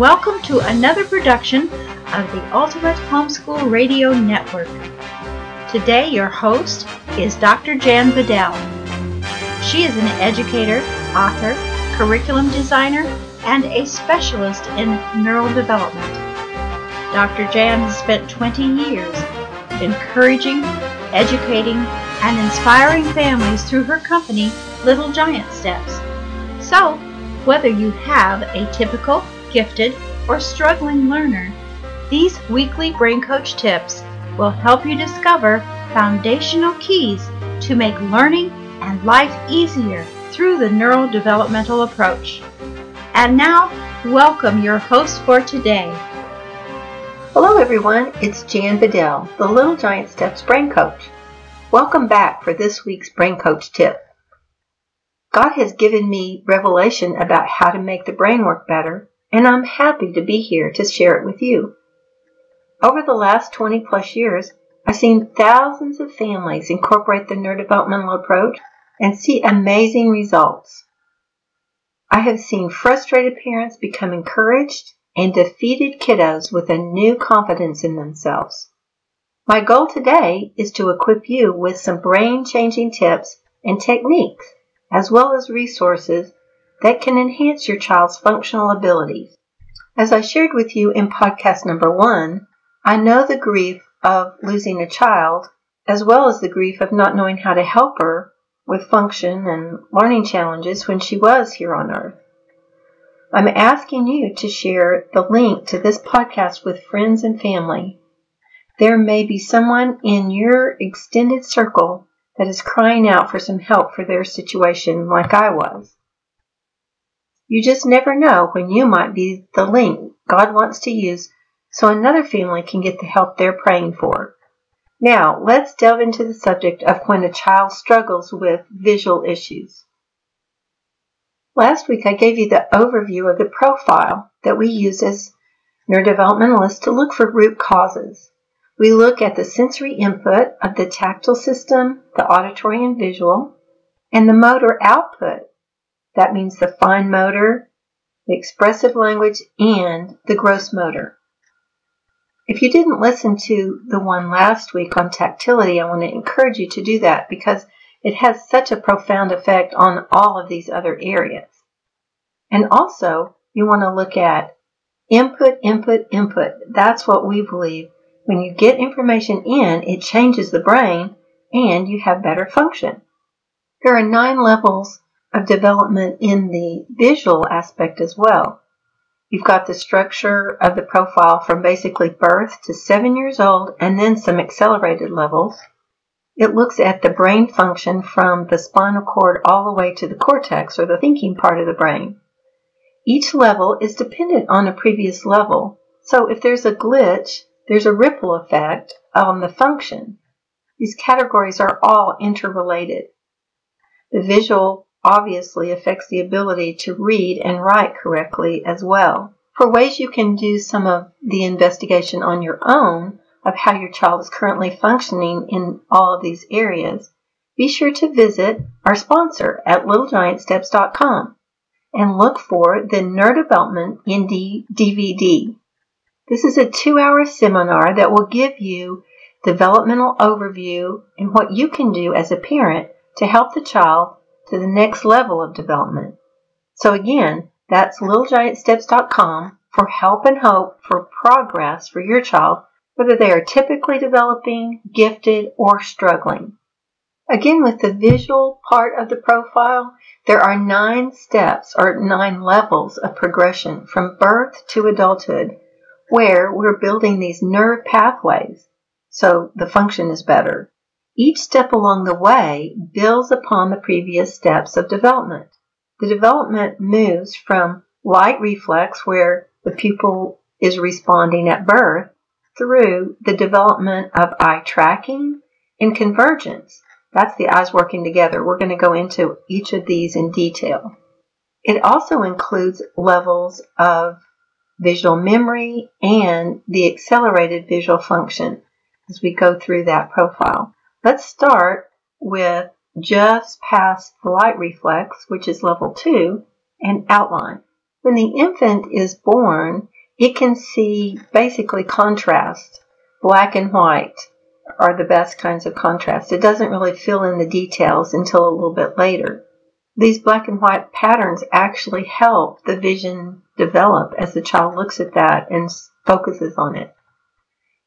Welcome to another production of the Ultimate Homeschool Radio Network. Today, your host is Dr. Jan Bedell. She is an educator, author, curriculum designer, and a specialist in neural development. Dr. Jan has spent 20 years encouraging, educating, and inspiring families through her company, Little Giant Steps. So, whether you have a typical, gifted, or struggling learner, these weekly Brain Coach tips will help you discover foundational keys to make learning and life easier through the neurodevelopmental approach. And now, welcome your host for today. Hello, everyone. It's Jan Bedell, the Little Giant Steps Brain Coach. Welcome back for this week's Brain Coach tip. God has given me revelation about how to make the brain work better, and I'm happy to be here to share it with you. Over the last 20 plus years, I've seen thousands of families incorporate the neurodevelopmental approach and see amazing results. I have seen frustrated parents become encouraged and defeated kiddos with a new confidence in themselves. My goal today is to equip you with some brain changing tips and techniques as well as resources that can enhance your child's functional abilities. As I shared with you in podcast number one, I know the grief of losing a child as well as the grief of not knowing how to help her with function and learning challenges when she was here on earth. I'm asking you to share the link to this podcast with friends and family. There may be someone in your extended circle that is crying out for some help for their situation like I was. You just never know when you might be the link God wants to use so another family can get the help they're praying for. Now, let's delve into the subject of when a child struggles with visual issues. Last week I gave you the overview of the profile that we use as neurodevelopmentalists to look for root causes. We look at the sensory input of the tactile system, the auditory and visual, and the motor output. That means the fine motor, the expressive language, and the gross motor. If you didn't listen to the one last week on tactility, I want to encourage you to do that because it has such a profound effect on all of these other areas. And also, you want to look at input, input, input. That's what we believe when you get information in, it changes the brain and you have better function. There are nine levels of development in the visual aspect as well. You've got the structure of the profile from basically birth to seven years old and then some accelerated levels. It looks at the brain function from the spinal cord all the way to the cortex or the thinking part of the brain. Each level is dependent on a previous level, so if there's a glitch, there's a ripple effect on the function. These categories are all interrelated. The visual obviously affects the ability to read and write correctly as well. For ways you can do some of the investigation on your own of how your child is currently functioning in all of these areas, be sure to visit our sponsor at littlegiantsteps.com and look for the Neurodevelopment Indie DVD. This is a two hour seminar that will give you developmental overview and what you can do as a parent to help the child to the next level of development. So again, that's littlegiantsteps.com for help and hope for progress for your child, whether they are typically developing, gifted, or struggling. Again, with the visual part of the profile, there are nine steps or nine levels of progression from birth to adulthood where we're building these nerve pathways so the function is better. Each step along the way builds upon the previous steps of development. The development moves from light reflex, where the pupil is responding at birth, through the development of eye tracking and convergence. That's the eyes working together. We're going to go into each of these in detail. It also includes levels of visual memory, and the accelerated visual function as we go through that profile. Let's start with just past the light reflex, which is level two, and outline. When the infant is born, it can see basically contrast. Black and white are the best kinds of contrast. It doesn't really fill in the details until a little bit later. These black and white patterns actually help the vision develop as the child looks at that and focuses on it.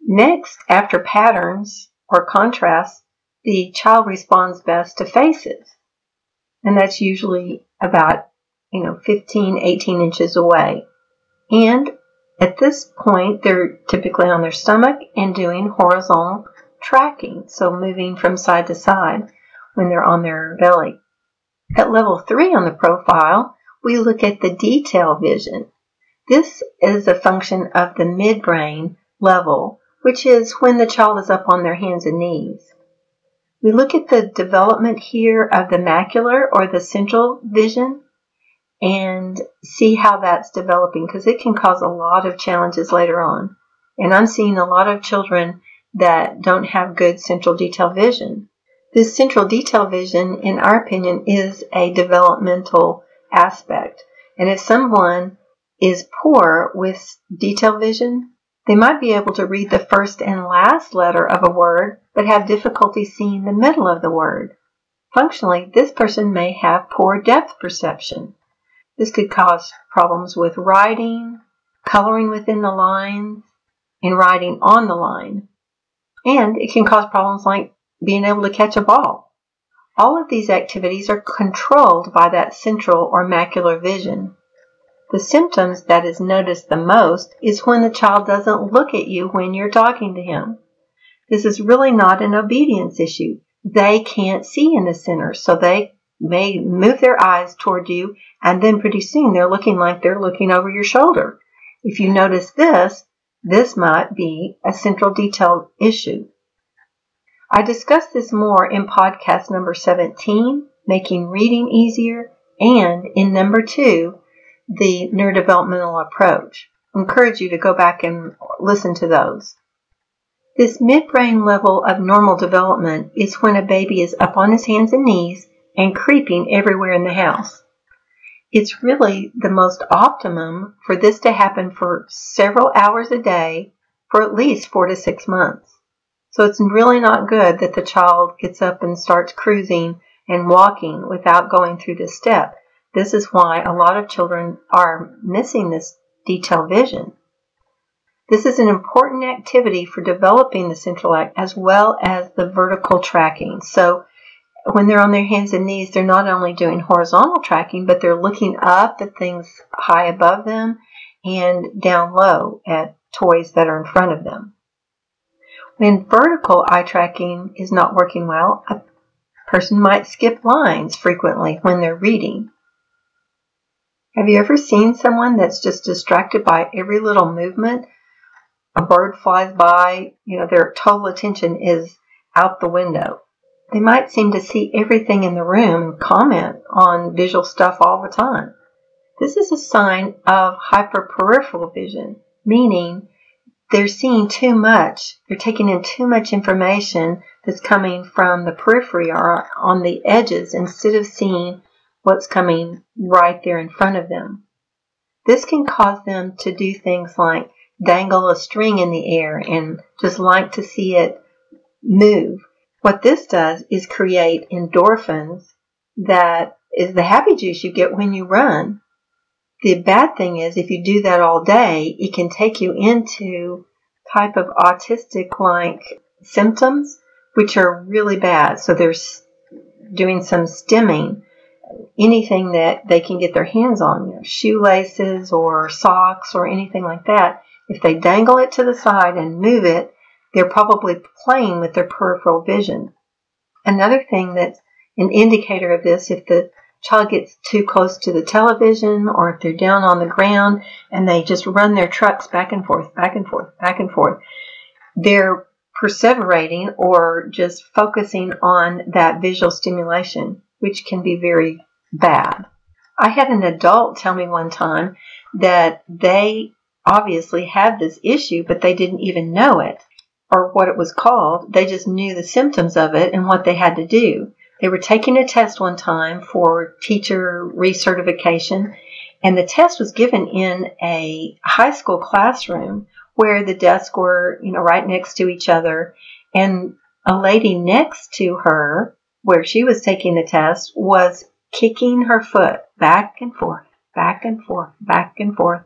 Next, after patterns or contrasts, the child responds best to faces. And that's usually about, you know, 15, 18 inches away. And at this point, they're typically on their stomach and doing horizontal tracking, so moving from side to side when they're on their belly. At level 3 on the profile, we look at the detail vision. This is a function of the midbrain level, which is when the child is up on their hands and knees. We look at the development here of the macular or the central vision and see how that's developing because it can cause a lot of challenges later on. And I'm seeing a lot of children that don't have good central detail vision. This central detail vision, in our opinion, is a developmental aspect. And if someone is poor with detail vision, they might be able to read the first and last letter of a word, but have difficulty seeing the middle of the word. Functionally, this person may have poor depth perception. This could cause problems with writing, coloring within the lines, and writing on the line. And it can cause problems like being able to catch a ball. All of these activities are controlled by that central or macular vision. The symptoms that is noticed the most is when the child doesn't look at you when you're talking to him. This is really not an obedience issue. They can't see in the center, so they may move their eyes toward you, and then pretty soon they're looking like they're looking over your shoulder. If you notice this, this might be a central detail issue. I discussed this more in podcast number 17, Making Reading Easier, and in number 2, the neurodevelopmental approach. I encourage you to go back and listen to those. This midbrain level of normal development is when a baby is up on his hands and knees and creeping everywhere in the house. It's really the most optimum for this to happen for several hours a day for at least four to six months. So it's really not good that the child gets up and starts cruising and walking without going through this step. This is why a lot of children are missing this detailed vision. This is an important activity for developing the central act as well as the vertical tracking. So when they're on their hands and knees, they're not only doing horizontal tracking, but they're looking up at things high above them and down low at toys that are in front of them. When vertical eye tracking is not working well, a person might skip lines frequently when they're reading. Have you ever seen someone that's just distracted by every little movement? A bird flies by, you know, their total attention is out the window. They might seem to see everything in the room and comment on visual stuff all the time. This is a sign of hyperperipheral vision, meaning they're seeing too much. They're taking in too much information that's coming from the periphery or on the edges instead of seeing what's coming right there in front of them. This can cause them to do things like dangle a string in the air and just like to see it move what this does is create endorphins that is the happy juice you get when you run. The bad thing is if you do that all day, it can take you into type of autistic like symptoms, which are really bad. So there's doing some stimming, anything that they can get their hands on, you know, shoelaces or socks or anything like that. If they dangle it to the side and move it, they're probably playing with their peripheral vision. Another thing that's an indicator of this, if the child gets too close to the television or if they're down on the ground and they just run their trucks back and forth, back and forth, back and forth, they're perseverating or just focusing on that visual stimulation, which can be very bad. I had an adult tell me one time that they obviously had this issue, but they didn't even know it or what it was called. They just knew the symptoms of it and what they had to do. They were taking a test one time for teacher recertification And the test was given in a high school classroom where the desks were, you know, right next to each other. And a lady next to her, where she was taking the test, was kicking her foot back and forth, back and forth, back and forth.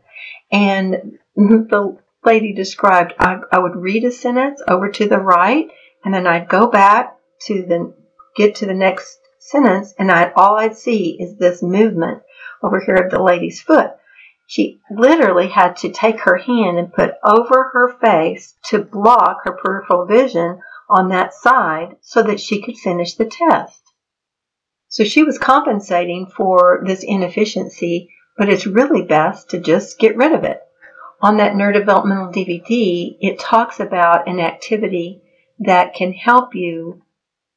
And the lady described I, I would read a sentence over to the right, and then I'd go back to the get to the next sentence, and I all I'd see is this movement over here of the lady's foot. She literally had to take her hand and put over her face to block her peripheral vision on that side so that she could finish the test. So she was compensating for this inefficiency, but it's really best to just get rid of it. On that neurodevelopmental DVD, it talks about an activity that can help you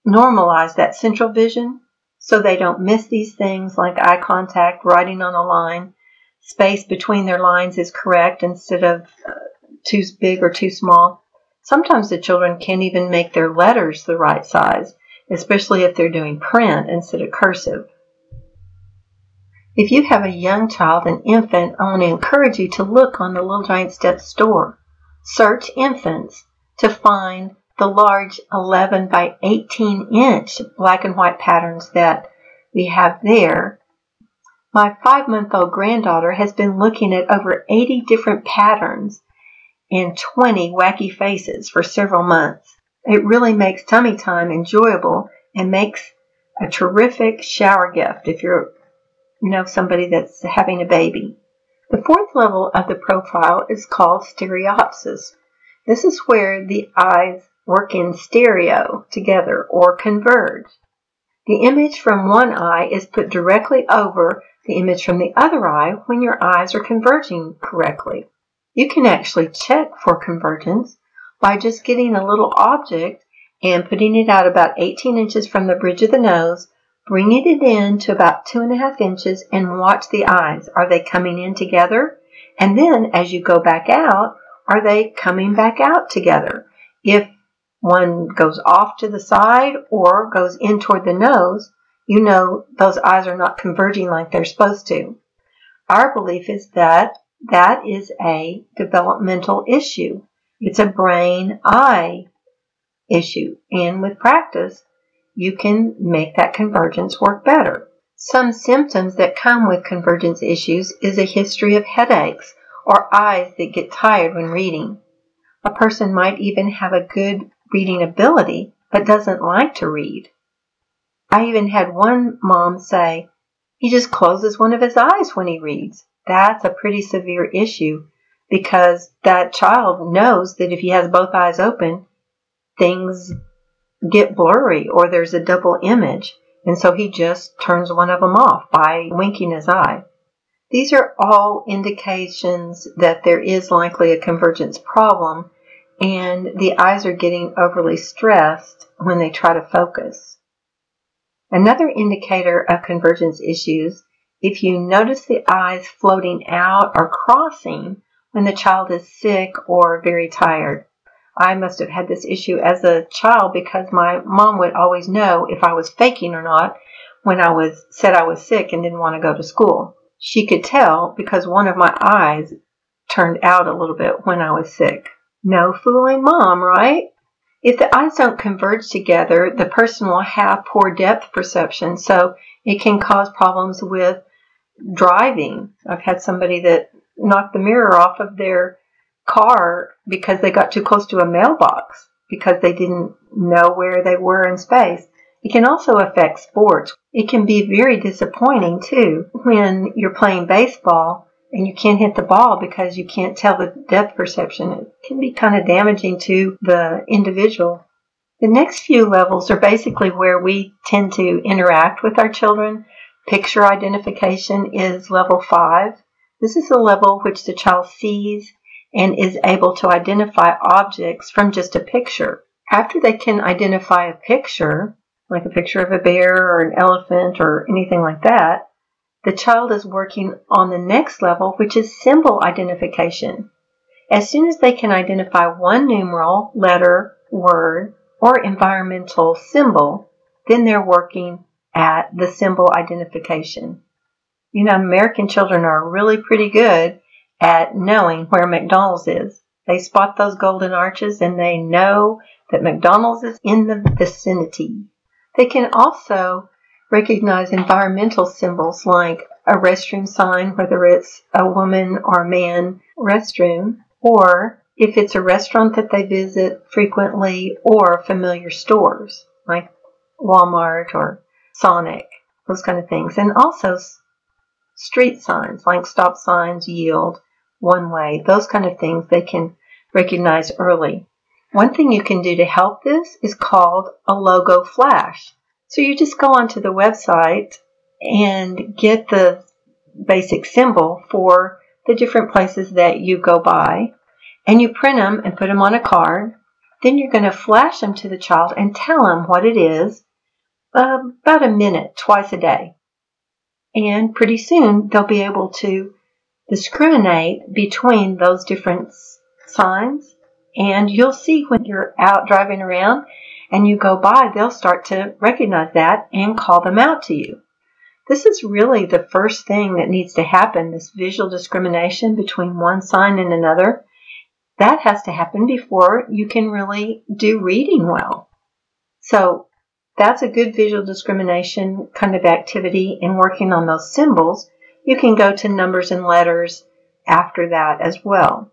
normalize that central vision so they don't miss these things like eye contact, writing on a line, space between their lines is correct instead of uh, too big or too small. Sometimes the children can't even make their letters the right size, especially if they're doing print instead of cursive. If you have a young child, an infant, I want to encourage you to look on the Little Giant Steps store. Search infants to find the large 11 by 18 inch black and white patterns that we have there. My five month old granddaughter has been looking at over 80 different patterns and 20 wacky faces for several months. It really makes tummy time enjoyable and makes a terrific shower gift if you're you know somebody that's having a baby. The fourth level of the profile is called stereopsis. This is where the eyes work in stereo together or converge. The image from one eye is put directly over the image from the other eye when your eyes are converging correctly. You can actually check for convergence by just getting a little object and putting it out about 18 inches from the bridge of the nose, bringing it in to about two and a half inches and watch the eyes. Are they coming in together? And then as you go back out, are they coming back out together? If one goes off to the side or goes in toward the nose, you know those eyes are not converging like they're supposed to. Our belief is that that is a developmental issue. It's a brain eye issue. And with practice, you can make that convergence work better. Some symptoms that come with convergence issues is a history of headaches or eyes that get tired when reading. A person might even have a good reading ability, but doesn't like to read. I even had one mom say, he just closes one of his eyes when he reads. That's a pretty severe issue because that child knows that if he has both eyes open, things get blurry or there's a double image. And so he just turns one of them off by winking his eye. These are all indications that there is likely a convergence problem and the eyes are getting overly stressed when they try to focus. Another indicator of convergence issues, if you notice the eyes floating out or crossing when the child is sick or very tired. I must have had this issue as a child because my mom would always know if I was faking or not when I was said I was sick and didn't want to go to school. She could tell because one of my eyes turned out a little bit when I was sick. No fooling mom, right? If the eyes don't converge together, the person will have poor depth perception, so it can cause problems with driving. I've had somebody that knocked the mirror off of their car because they got too close to a mailbox because they didn't know where they were in space. It can also affect sports. It can be very disappointing too when you're playing baseball and you can't hit the ball because you can't tell the depth perception. It can be kind of damaging to the individual. The next few levels are basically where we tend to interact with our children. Picture identification is level five. This is the level which the child sees and is able to identify objects from just a picture. After they can identify a picture, like a picture of a bear or an elephant or anything like that, the child is working on the next level, which is symbol identification. As soon as they can identify one numeral, letter, word, or environmental symbol, then they're working at the symbol identification. You know, American children are really pretty good at knowing where McDonald's is. They spot those golden arches and they know that McDonald's is in the vicinity. They can also recognize environmental symbols like a restroom sign, whether it's a woman or man restroom, or if it's a restaurant that they visit frequently, or familiar stores like Walmart or Sonic, those kind of things. And also street signs like stop signs, yield, one way, those kind of things they can recognize early. One thing you can do to help this is called a logo flash. So you just go onto the website and get the basic symbol for the different places that you go by and you print them and put them on a card. Then you're going to flash them to the child and tell them what it is uh, about a minute twice a day. And pretty soon they'll be able to discriminate between those different signs. And you'll see when you're out driving around and you go by, they'll start to recognize that and call them out to you. This is really the first thing that needs to happen this visual discrimination between one sign and another. That has to happen before you can really do reading well. So that's a good visual discrimination kind of activity in working on those symbols. You can go to numbers and letters after that as well.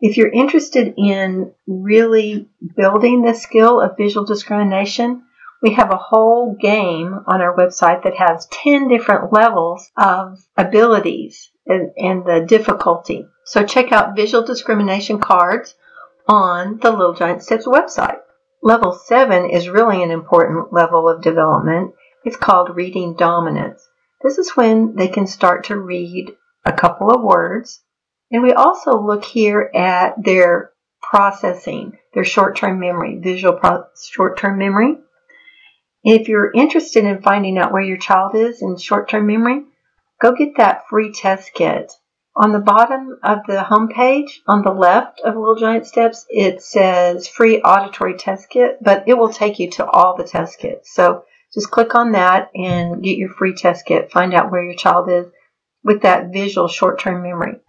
If you're interested in really building the skill of visual discrimination, we have a whole game on our website that has 10 different levels of abilities and, and the difficulty. So check out visual discrimination cards on the Little Giant Steps website. Level 7 is really an important level of development. It's called reading dominance. This is when they can start to read a couple of words. And we also look here at their processing, their short-term memory, visual pro- short-term memory. If you're interested in finding out where your child is in short-term memory, go get that free test kit. On the bottom of the home page, on the left of Little Giant Steps, it says free auditory test kit, but it will take you to all the test kits. So just click on that and get your free test kit. Find out where your child is with that visual short-term memory.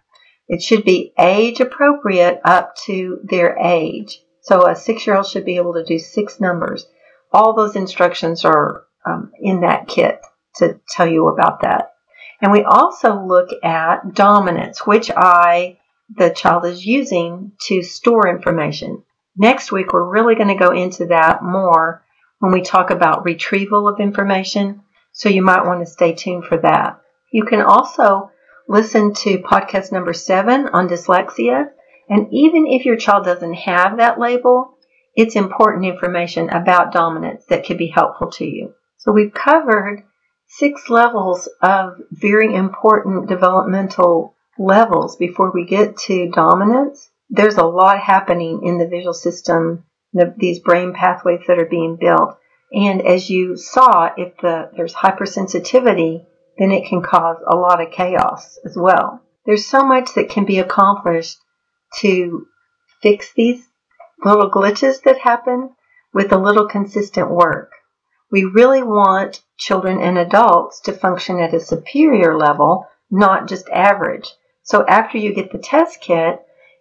It should be age appropriate up to their age. So a six-year-old should be able to do six numbers. All those instructions are um, in that kit to tell you about that. And we also look at dominance, which eye the child is using to store information. Next week, we're really going to go into that more when we talk about retrieval of information, so you might want to stay tuned for that. You can also listen to podcast number seven on dyslexia, and even if your child doesn't have that label, it's important information about dominance that could be helpful to you. So we've covered six levels of very important developmental levels before we get to dominance. There's a lot happening in the visual system, the, these brain pathways that are being built. And as you saw, if the, there's hypersensitivity, then it can cause a lot of chaos as well. There's so much that can be accomplished to fix these little glitches that happen with a little consistent work. We really want children and adults to function at a superior level, not just average. So after you get the test kit,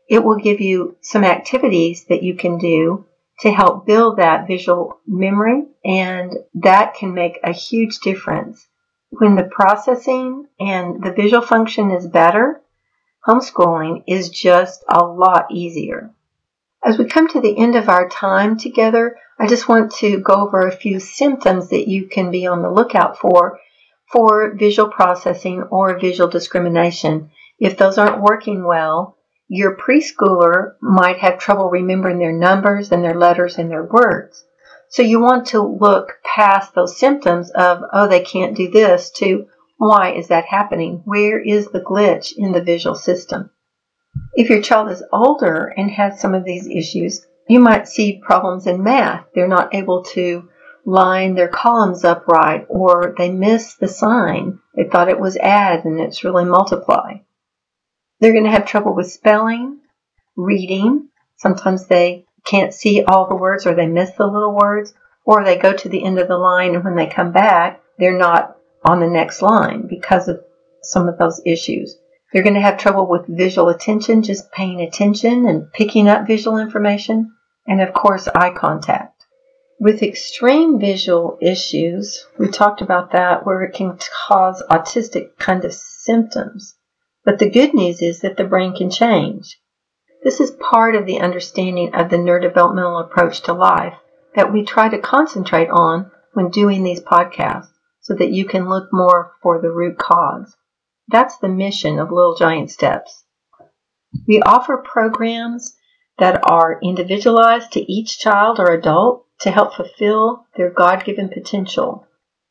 it will give you some activities that you can do to help build that visual memory, and that can make a huge difference. When the processing and the visual function is better, homeschooling is just a lot easier. As we come to the end of our time together, I just want to go over a few symptoms that you can be on the lookout for for visual processing or visual discrimination. If those aren't working well, your preschooler might have trouble remembering their numbers and their letters and their words. So you want to look past those symptoms of, oh, they can't do this, to why is that happening? Where is the glitch in the visual system? If your child is older and has some of these issues, you might see problems in math. They're not able to line their columns up right, or they miss the sign. They thought it was add and it's really multiply. They're going to have trouble with spelling, reading. Sometimes they can't see all the words or they miss the little words, or they go to the end of the line and when they come back, they're not on the next line because of some of those issues. They're going to have trouble with visual attention, just paying attention and picking up visual information, and of course, eye contact. With extreme visual issues, we talked about that where it can cause autistic kind of symptoms. But the good news is that the brain can change. This is part of the understanding of the neurodevelopmental approach to life that we try to concentrate on when doing these podcasts so that you can look more for the root cause. That's the mission of Little Giant Steps. We offer programs that are individualized to each child or adult to help fulfill their God given potential.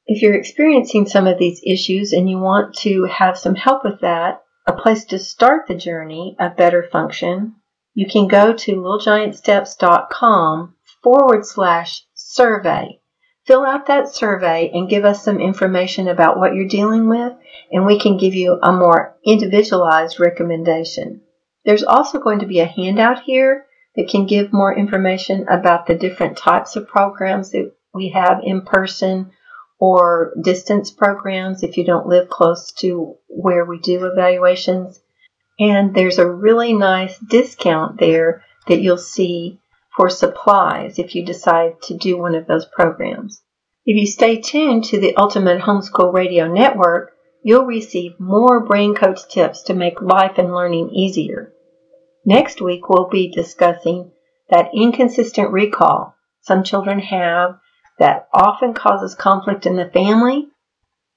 If you're experiencing some of these issues and you want to have some help with that, a place to start the journey of better function you can go to littlegiantsteps.com forward slash survey. Fill out that survey and give us some information about what you're dealing with, and we can give you a more individualized recommendation. There's also going to be a handout here that can give more information about the different types of programs that we have in person or distance programs if you don't live close to where we do evaluations. And there's a really nice discount there that you'll see for supplies if you decide to do one of those programs. If you stay tuned to the Ultimate Homeschool Radio Network, you'll receive more Brain Coach tips to make life and learning easier. Next week, we'll be discussing that inconsistent recall some children have that often causes conflict in the family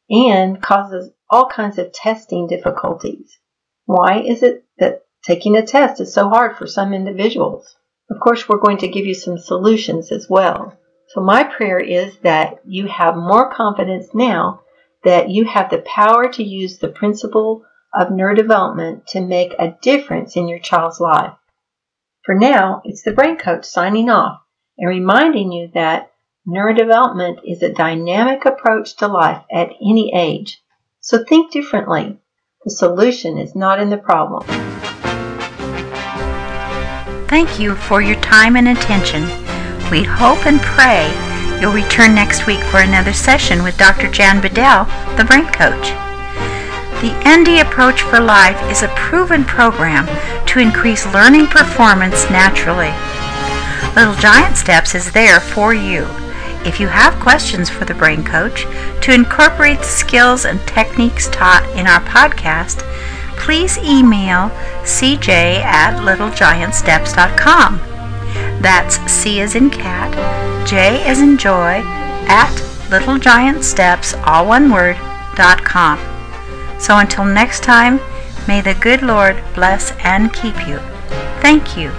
and causes all kinds of testing difficulties. Why is it that taking a test is so hard for some individuals? Of course, we're going to give you some solutions as well. So my prayer is that you have more confidence now that you have the power to use the principle of neurodevelopment to make a difference in your child's life. For now, it's the Brain Coach signing off and reminding you that neurodevelopment is a dynamic approach to life at any age. So think differently. The solution is not in the problem. Thank you for your time and attention. We hope and pray you'll return next week for another session with Dr. Jan Bedell, the Brain Coach. The ND Approach for Life is a proven program to increase learning performance naturally. Little Giant Steps is there for you if you have questions for the Brain Coach to incorporate the skills and techniques taught in our podcast, please email cj at littlegiantsteps.com. That's C as in cat, J as in joy, at littlegiantsteps, all one word, dot com. So until next time, may the good Lord bless and keep you. Thank you.